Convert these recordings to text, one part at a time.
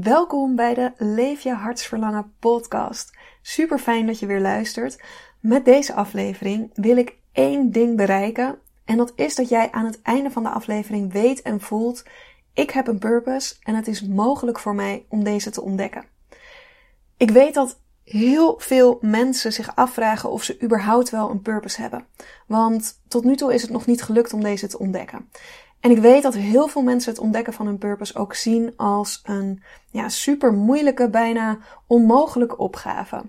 Welkom bij de Leef je hartsverlangen podcast. Super fijn dat je weer luistert. Met deze aflevering wil ik één ding bereiken. En dat is dat jij aan het einde van de aflevering weet en voelt: ik heb een purpose en het is mogelijk voor mij om deze te ontdekken. Ik weet dat heel veel mensen zich afvragen of ze überhaupt wel een purpose hebben. Want tot nu toe is het nog niet gelukt om deze te ontdekken. En ik weet dat heel veel mensen het ontdekken van hun purpose ook zien als een ja, super moeilijke, bijna onmogelijke opgave.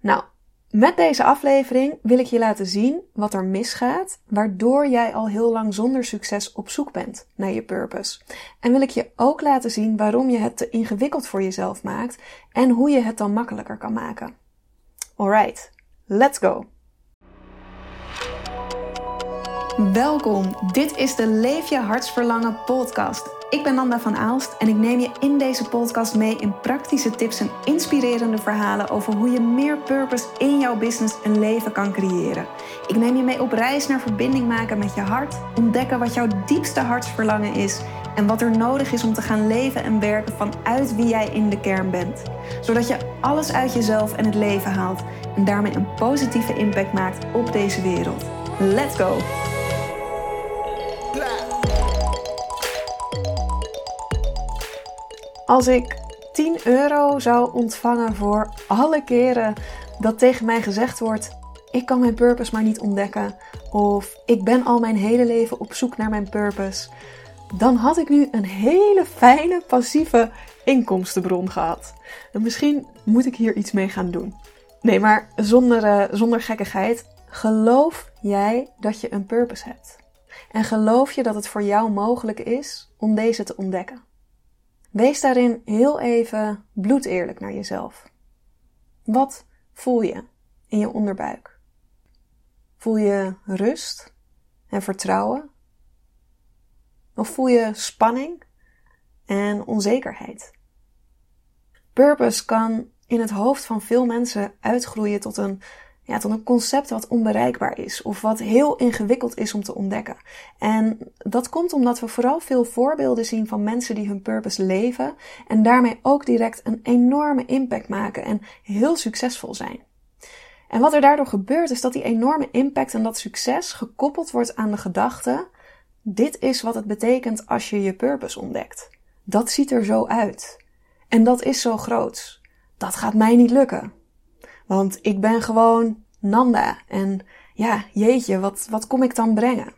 Nou, met deze aflevering wil ik je laten zien wat er misgaat, waardoor jij al heel lang zonder succes op zoek bent naar je purpose. En wil ik je ook laten zien waarom je het te ingewikkeld voor jezelf maakt en hoe je het dan makkelijker kan maken. Alright, let's go! Welkom, dit is de Leef je hartsverlangen podcast. Ik ben Nanda van Aalst en ik neem je in deze podcast mee in praktische tips en inspirerende verhalen over hoe je meer purpose in jouw business en leven kan creëren. Ik neem je mee op reis naar verbinding maken met je hart, ontdekken wat jouw diepste hartsverlangen is en wat er nodig is om te gaan leven en werken vanuit wie jij in de kern bent. Zodat je alles uit jezelf en het leven haalt en daarmee een positieve impact maakt op deze wereld. Let's go! Als ik 10 euro zou ontvangen voor alle keren dat tegen mij gezegd wordt: ik kan mijn purpose maar niet ontdekken, of ik ben al mijn hele leven op zoek naar mijn purpose, dan had ik nu een hele fijne passieve inkomstenbron gehad. En misschien moet ik hier iets mee gaan doen. Nee, maar zonder, uh, zonder gekkigheid. Geloof jij dat je een purpose hebt? En geloof je dat het voor jou mogelijk is om deze te ontdekken? Wees daarin heel even bloedeerlijk naar jezelf. Wat voel je in je onderbuik? Voel je rust en vertrouwen? Of voel je spanning en onzekerheid? Purpose kan in het hoofd van veel mensen uitgroeien tot een ja, tot een concept wat onbereikbaar is of wat heel ingewikkeld is om te ontdekken. En dat komt omdat we vooral veel voorbeelden zien van mensen die hun purpose leven en daarmee ook direct een enorme impact maken en heel succesvol zijn. En wat er daardoor gebeurt is dat die enorme impact en dat succes gekoppeld wordt aan de gedachte: dit is wat het betekent als je je purpose ontdekt. Dat ziet er zo uit. En dat is zo groot. Dat gaat mij niet lukken. Want ik ben gewoon Nanda. En ja, jeetje, wat, wat kom ik dan brengen?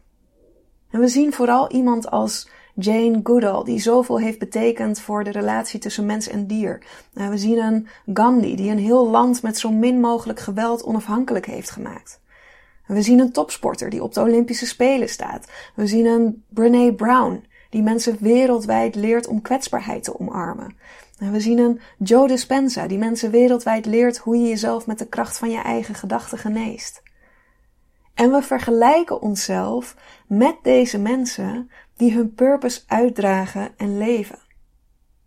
En we zien vooral iemand als Jane Goodall, die zoveel heeft betekend voor de relatie tussen mens en dier. Nou, we zien een Gandhi, die een heel land met zo min mogelijk geweld onafhankelijk heeft gemaakt. we zien een topsporter die op de Olympische Spelen staat. We zien een Brene Brown, die mensen wereldwijd leert om kwetsbaarheid te omarmen. We zien een Joe Dispenza die mensen wereldwijd leert hoe je jezelf met de kracht van je eigen gedachten geneest. En we vergelijken onszelf met deze mensen die hun purpose uitdragen en leven.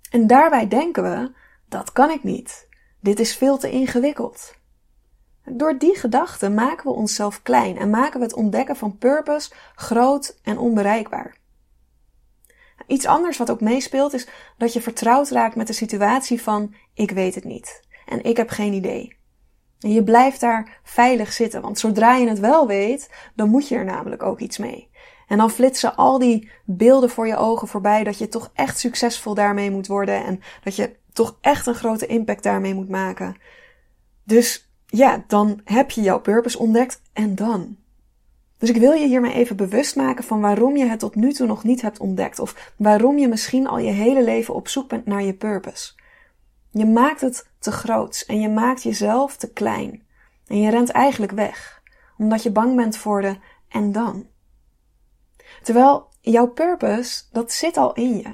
En daarbij denken we: dat kan ik niet. Dit is veel te ingewikkeld. Door die gedachten maken we onszelf klein en maken we het ontdekken van purpose groot en onbereikbaar. Iets anders wat ook meespeelt is dat je vertrouwd raakt met de situatie van ik weet het niet en ik heb geen idee. En je blijft daar veilig zitten, want zodra je het wel weet, dan moet je er namelijk ook iets mee. En dan flitsen al die beelden voor je ogen voorbij dat je toch echt succesvol daarmee moet worden en dat je toch echt een grote impact daarmee moet maken. Dus ja, dan heb je jouw purpose ontdekt en dan? Dus ik wil je hiermee even bewust maken van waarom je het tot nu toe nog niet hebt ontdekt. Of waarom je misschien al je hele leven op zoek bent naar je purpose. Je maakt het te groot en je maakt jezelf te klein. En je rent eigenlijk weg, omdat je bang bent voor de en dan. Terwijl jouw purpose, dat zit al in je.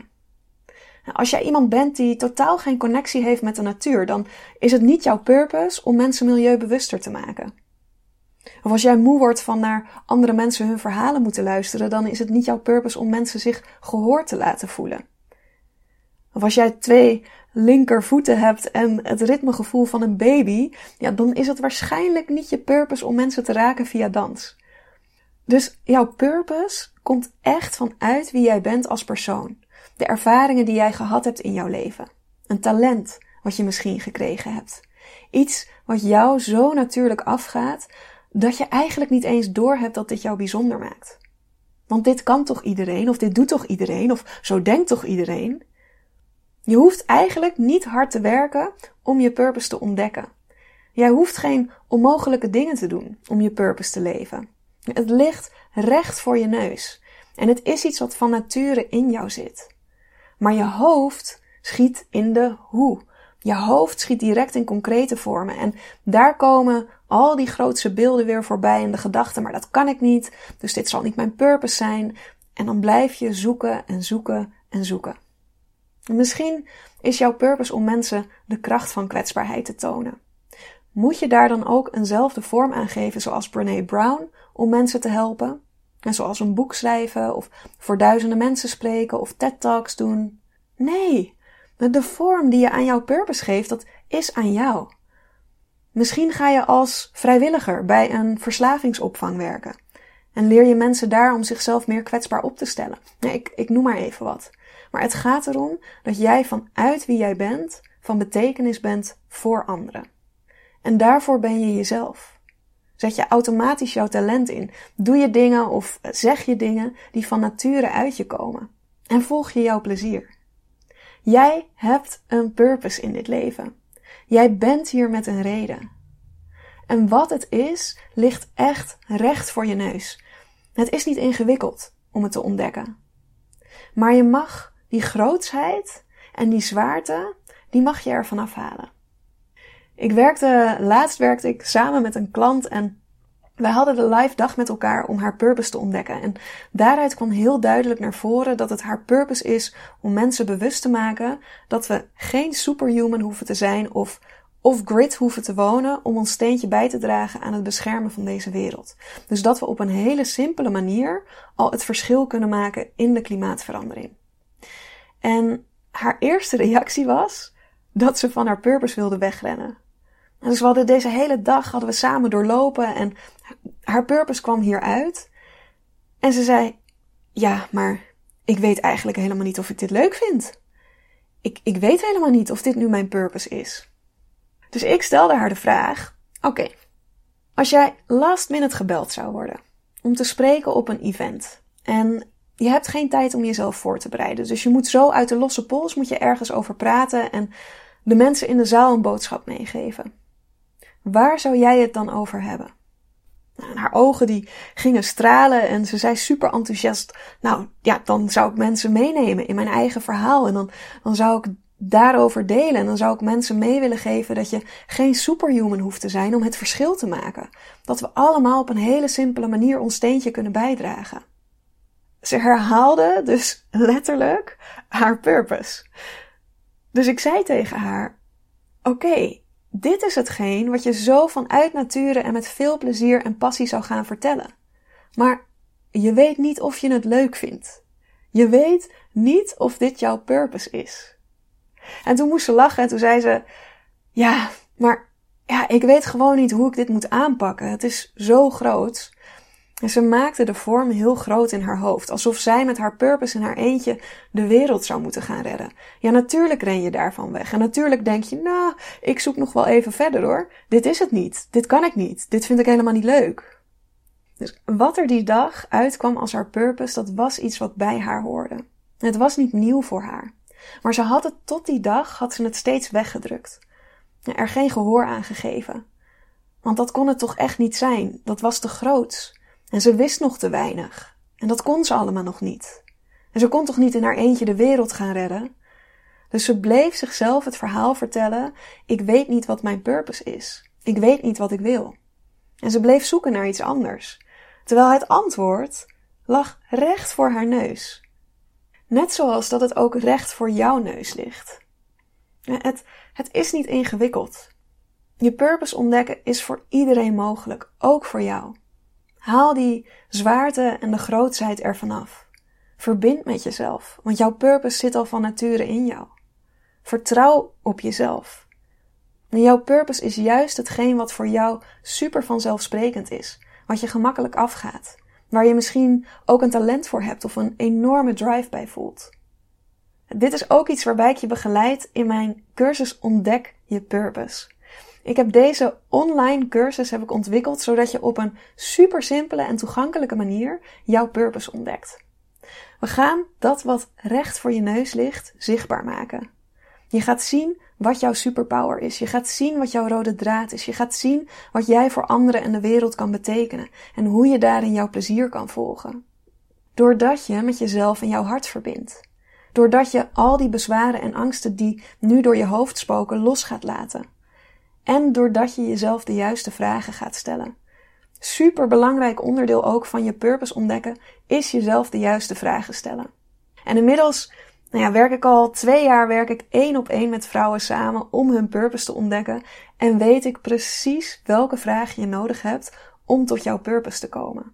Als jij iemand bent die totaal geen connectie heeft met de natuur, dan is het niet jouw purpose om mensen milieubewuster te maken. Of als jij moe wordt van naar andere mensen hun verhalen moeten luisteren, dan is het niet jouw purpose om mensen zich gehoord te laten voelen. Of als jij twee linkervoeten hebt en het ritmegevoel van een baby, ja, dan is het waarschijnlijk niet je purpose om mensen te raken via dans. Dus jouw purpose komt echt vanuit wie jij bent als persoon. De ervaringen die jij gehad hebt in jouw leven. Een talent wat je misschien gekregen hebt. Iets wat jou zo natuurlijk afgaat dat je eigenlijk niet eens doorhebt dat dit jou bijzonder maakt. Want dit kan toch iedereen, of dit doet toch iedereen, of zo denkt toch iedereen? Je hoeft eigenlijk niet hard te werken om je purpose te ontdekken. Jij hoeft geen onmogelijke dingen te doen om je purpose te leven. Het ligt recht voor je neus. En het is iets wat van nature in jou zit. Maar je hoofd schiet in de hoe. Je hoofd schiet direct in concrete vormen. En daar komen al die grootse beelden weer voorbij en de gedachten, maar dat kan ik niet. Dus dit zal niet mijn purpose zijn. En dan blijf je zoeken en zoeken en zoeken. misschien is jouw purpose om mensen de kracht van kwetsbaarheid te tonen. Moet je daar dan ook eenzelfde vorm aan geven zoals Brene Brown om mensen te helpen? En zoals een boek schrijven of voor duizenden mensen spreken of TED Talks doen? Nee, de vorm die je aan jouw purpose geeft, dat is aan jou. Misschien ga je als vrijwilliger bij een verslavingsopvang werken. En leer je mensen daar om zichzelf meer kwetsbaar op te stellen. Nee, ik, ik noem maar even wat. Maar het gaat erom dat jij vanuit wie jij bent, van betekenis bent voor anderen. En daarvoor ben je jezelf. Zet je automatisch jouw talent in. Doe je dingen of zeg je dingen die van nature uit je komen. En volg je jouw plezier. Jij hebt een purpose in dit leven. Jij bent hier met een reden. En wat het is, ligt echt recht voor je neus. Het is niet ingewikkeld om het te ontdekken. Maar je mag die grootsheid en die zwaarte, die mag je ervan afhalen. Ik werkte, laatst werkte ik samen met een klant en wij hadden de live dag met elkaar om haar purpose te ontdekken. En daaruit kwam heel duidelijk naar voren dat het haar purpose is om mensen bewust te maken dat we geen superhuman hoeven te zijn of of grid hoeven te wonen om ons steentje bij te dragen aan het beschermen van deze wereld. Dus dat we op een hele simpele manier al het verschil kunnen maken in de klimaatverandering. En haar eerste reactie was dat ze van haar purpose wilde wegrennen. Dus we hadden deze hele dag hadden we samen doorlopen en haar purpose kwam hieruit. En ze zei: Ja, maar ik weet eigenlijk helemaal niet of ik dit leuk vind. Ik, ik weet helemaal niet of dit nu mijn purpose is. Dus ik stelde haar de vraag: Oké, als jij last minute gebeld zou worden om te spreken op een event en je hebt geen tijd om jezelf voor te bereiden, dus je moet zo uit de losse pols moet je ergens over praten en de mensen in de zaal een boodschap meegeven. Waar zou jij het dan over hebben? Nou, haar ogen die gingen stralen en ze zei super enthousiast. Nou ja, dan zou ik mensen meenemen in mijn eigen verhaal. En dan, dan zou ik daarover delen. En dan zou ik mensen mee willen geven dat je geen superhuman hoeft te zijn om het verschil te maken. Dat we allemaal op een hele simpele manier ons steentje kunnen bijdragen. Ze herhaalde dus letterlijk haar purpose. Dus ik zei tegen haar: Oké, dit is hetgeen wat je zo vanuit nature en met veel plezier en passie zou gaan vertellen. Maar je weet niet of je het leuk vindt. Je weet niet of dit jouw purpose is. En toen moest ze lachen en toen zei ze: Ja, maar ja, ik weet gewoon niet hoe ik dit moet aanpakken. Het is zo groot. En ze maakte de vorm heel groot in haar hoofd, alsof zij met haar purpose in haar eentje de wereld zou moeten gaan redden. Ja, natuurlijk ren je daarvan weg. En natuurlijk denk je, nou, ik zoek nog wel even verder hoor. Dit is het niet. Dit kan ik niet. Dit vind ik helemaal niet leuk. Dus wat er die dag uitkwam als haar purpose, dat was iets wat bij haar hoorde. Het was niet nieuw voor haar. Maar ze had het tot die dag, had ze het steeds weggedrukt. Er geen gehoor aan gegeven. Want dat kon het toch echt niet zijn. Dat was te groot. En ze wist nog te weinig. En dat kon ze allemaal nog niet. En ze kon toch niet in haar eentje de wereld gaan redden? Dus ze bleef zichzelf het verhaal vertellen: Ik weet niet wat mijn purpose is. Ik weet niet wat ik wil. En ze bleef zoeken naar iets anders. Terwijl het antwoord lag recht voor haar neus. Net zoals dat het ook recht voor jouw neus ligt. Het, het is niet ingewikkeld. Je purpose ontdekken is voor iedereen mogelijk, ook voor jou. Haal die zwaarte en de grootsheid ervan af. Verbind met jezelf, want jouw purpose zit al van nature in jou. Vertrouw op jezelf. Jouw purpose is juist hetgeen wat voor jou super vanzelfsprekend is, wat je gemakkelijk afgaat, waar je misschien ook een talent voor hebt of een enorme drive bij voelt. dit is ook iets waarbij ik je begeleid in mijn cursus Ontdek je Purpose. Ik heb deze online cursus heb ik ontwikkeld zodat je op een super simpele en toegankelijke manier jouw purpose ontdekt. We gaan dat wat recht voor je neus ligt zichtbaar maken. Je gaat zien wat jouw superpower is. Je gaat zien wat jouw rode draad is. Je gaat zien wat jij voor anderen en de wereld kan betekenen en hoe je daarin jouw plezier kan volgen. Doordat je met jezelf en jouw hart verbindt. Doordat je al die bezwaren en angsten die nu door je hoofd spoken los gaat laten. En doordat je jezelf de juiste vragen gaat stellen. Super belangrijk onderdeel ook van je purpose ontdekken is jezelf de juiste vragen stellen. En inmiddels nou ja, werk ik al twee jaar werk ik één op één met vrouwen samen om hun purpose te ontdekken en weet ik precies welke vragen je nodig hebt om tot jouw purpose te komen.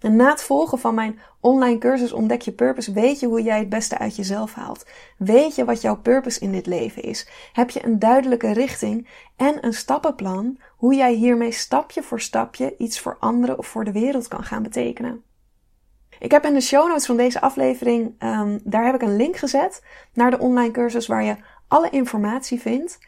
En na het volgen van mijn online cursus Ontdek je Purpose weet je hoe jij het beste uit jezelf haalt. Weet je wat jouw purpose in dit leven is? Heb je een duidelijke richting en een stappenplan hoe jij hiermee stapje voor stapje iets voor anderen of voor de wereld kan gaan betekenen? Ik heb in de show notes van deze aflevering, um, daar heb ik een link gezet naar de online cursus waar je alle informatie vindt.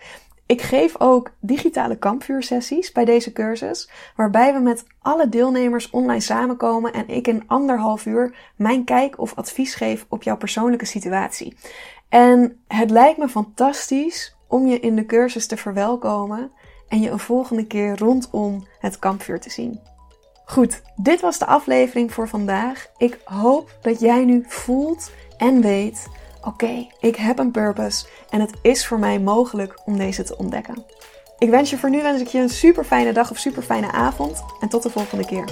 Ik geef ook digitale kampvuursessies bij deze cursus, waarbij we met alle deelnemers online samenkomen en ik in anderhalf uur mijn kijk of advies geef op jouw persoonlijke situatie. En het lijkt me fantastisch om je in de cursus te verwelkomen en je een volgende keer rondom het kampvuur te zien. Goed, dit was de aflevering voor vandaag. Ik hoop dat jij nu voelt en weet: oké, ik heb een purpose en het is voor mij mogelijk om deze te ontdekken. Ik wens je voor nu wens ik je een super fijne dag of super fijne avond en tot de volgende keer.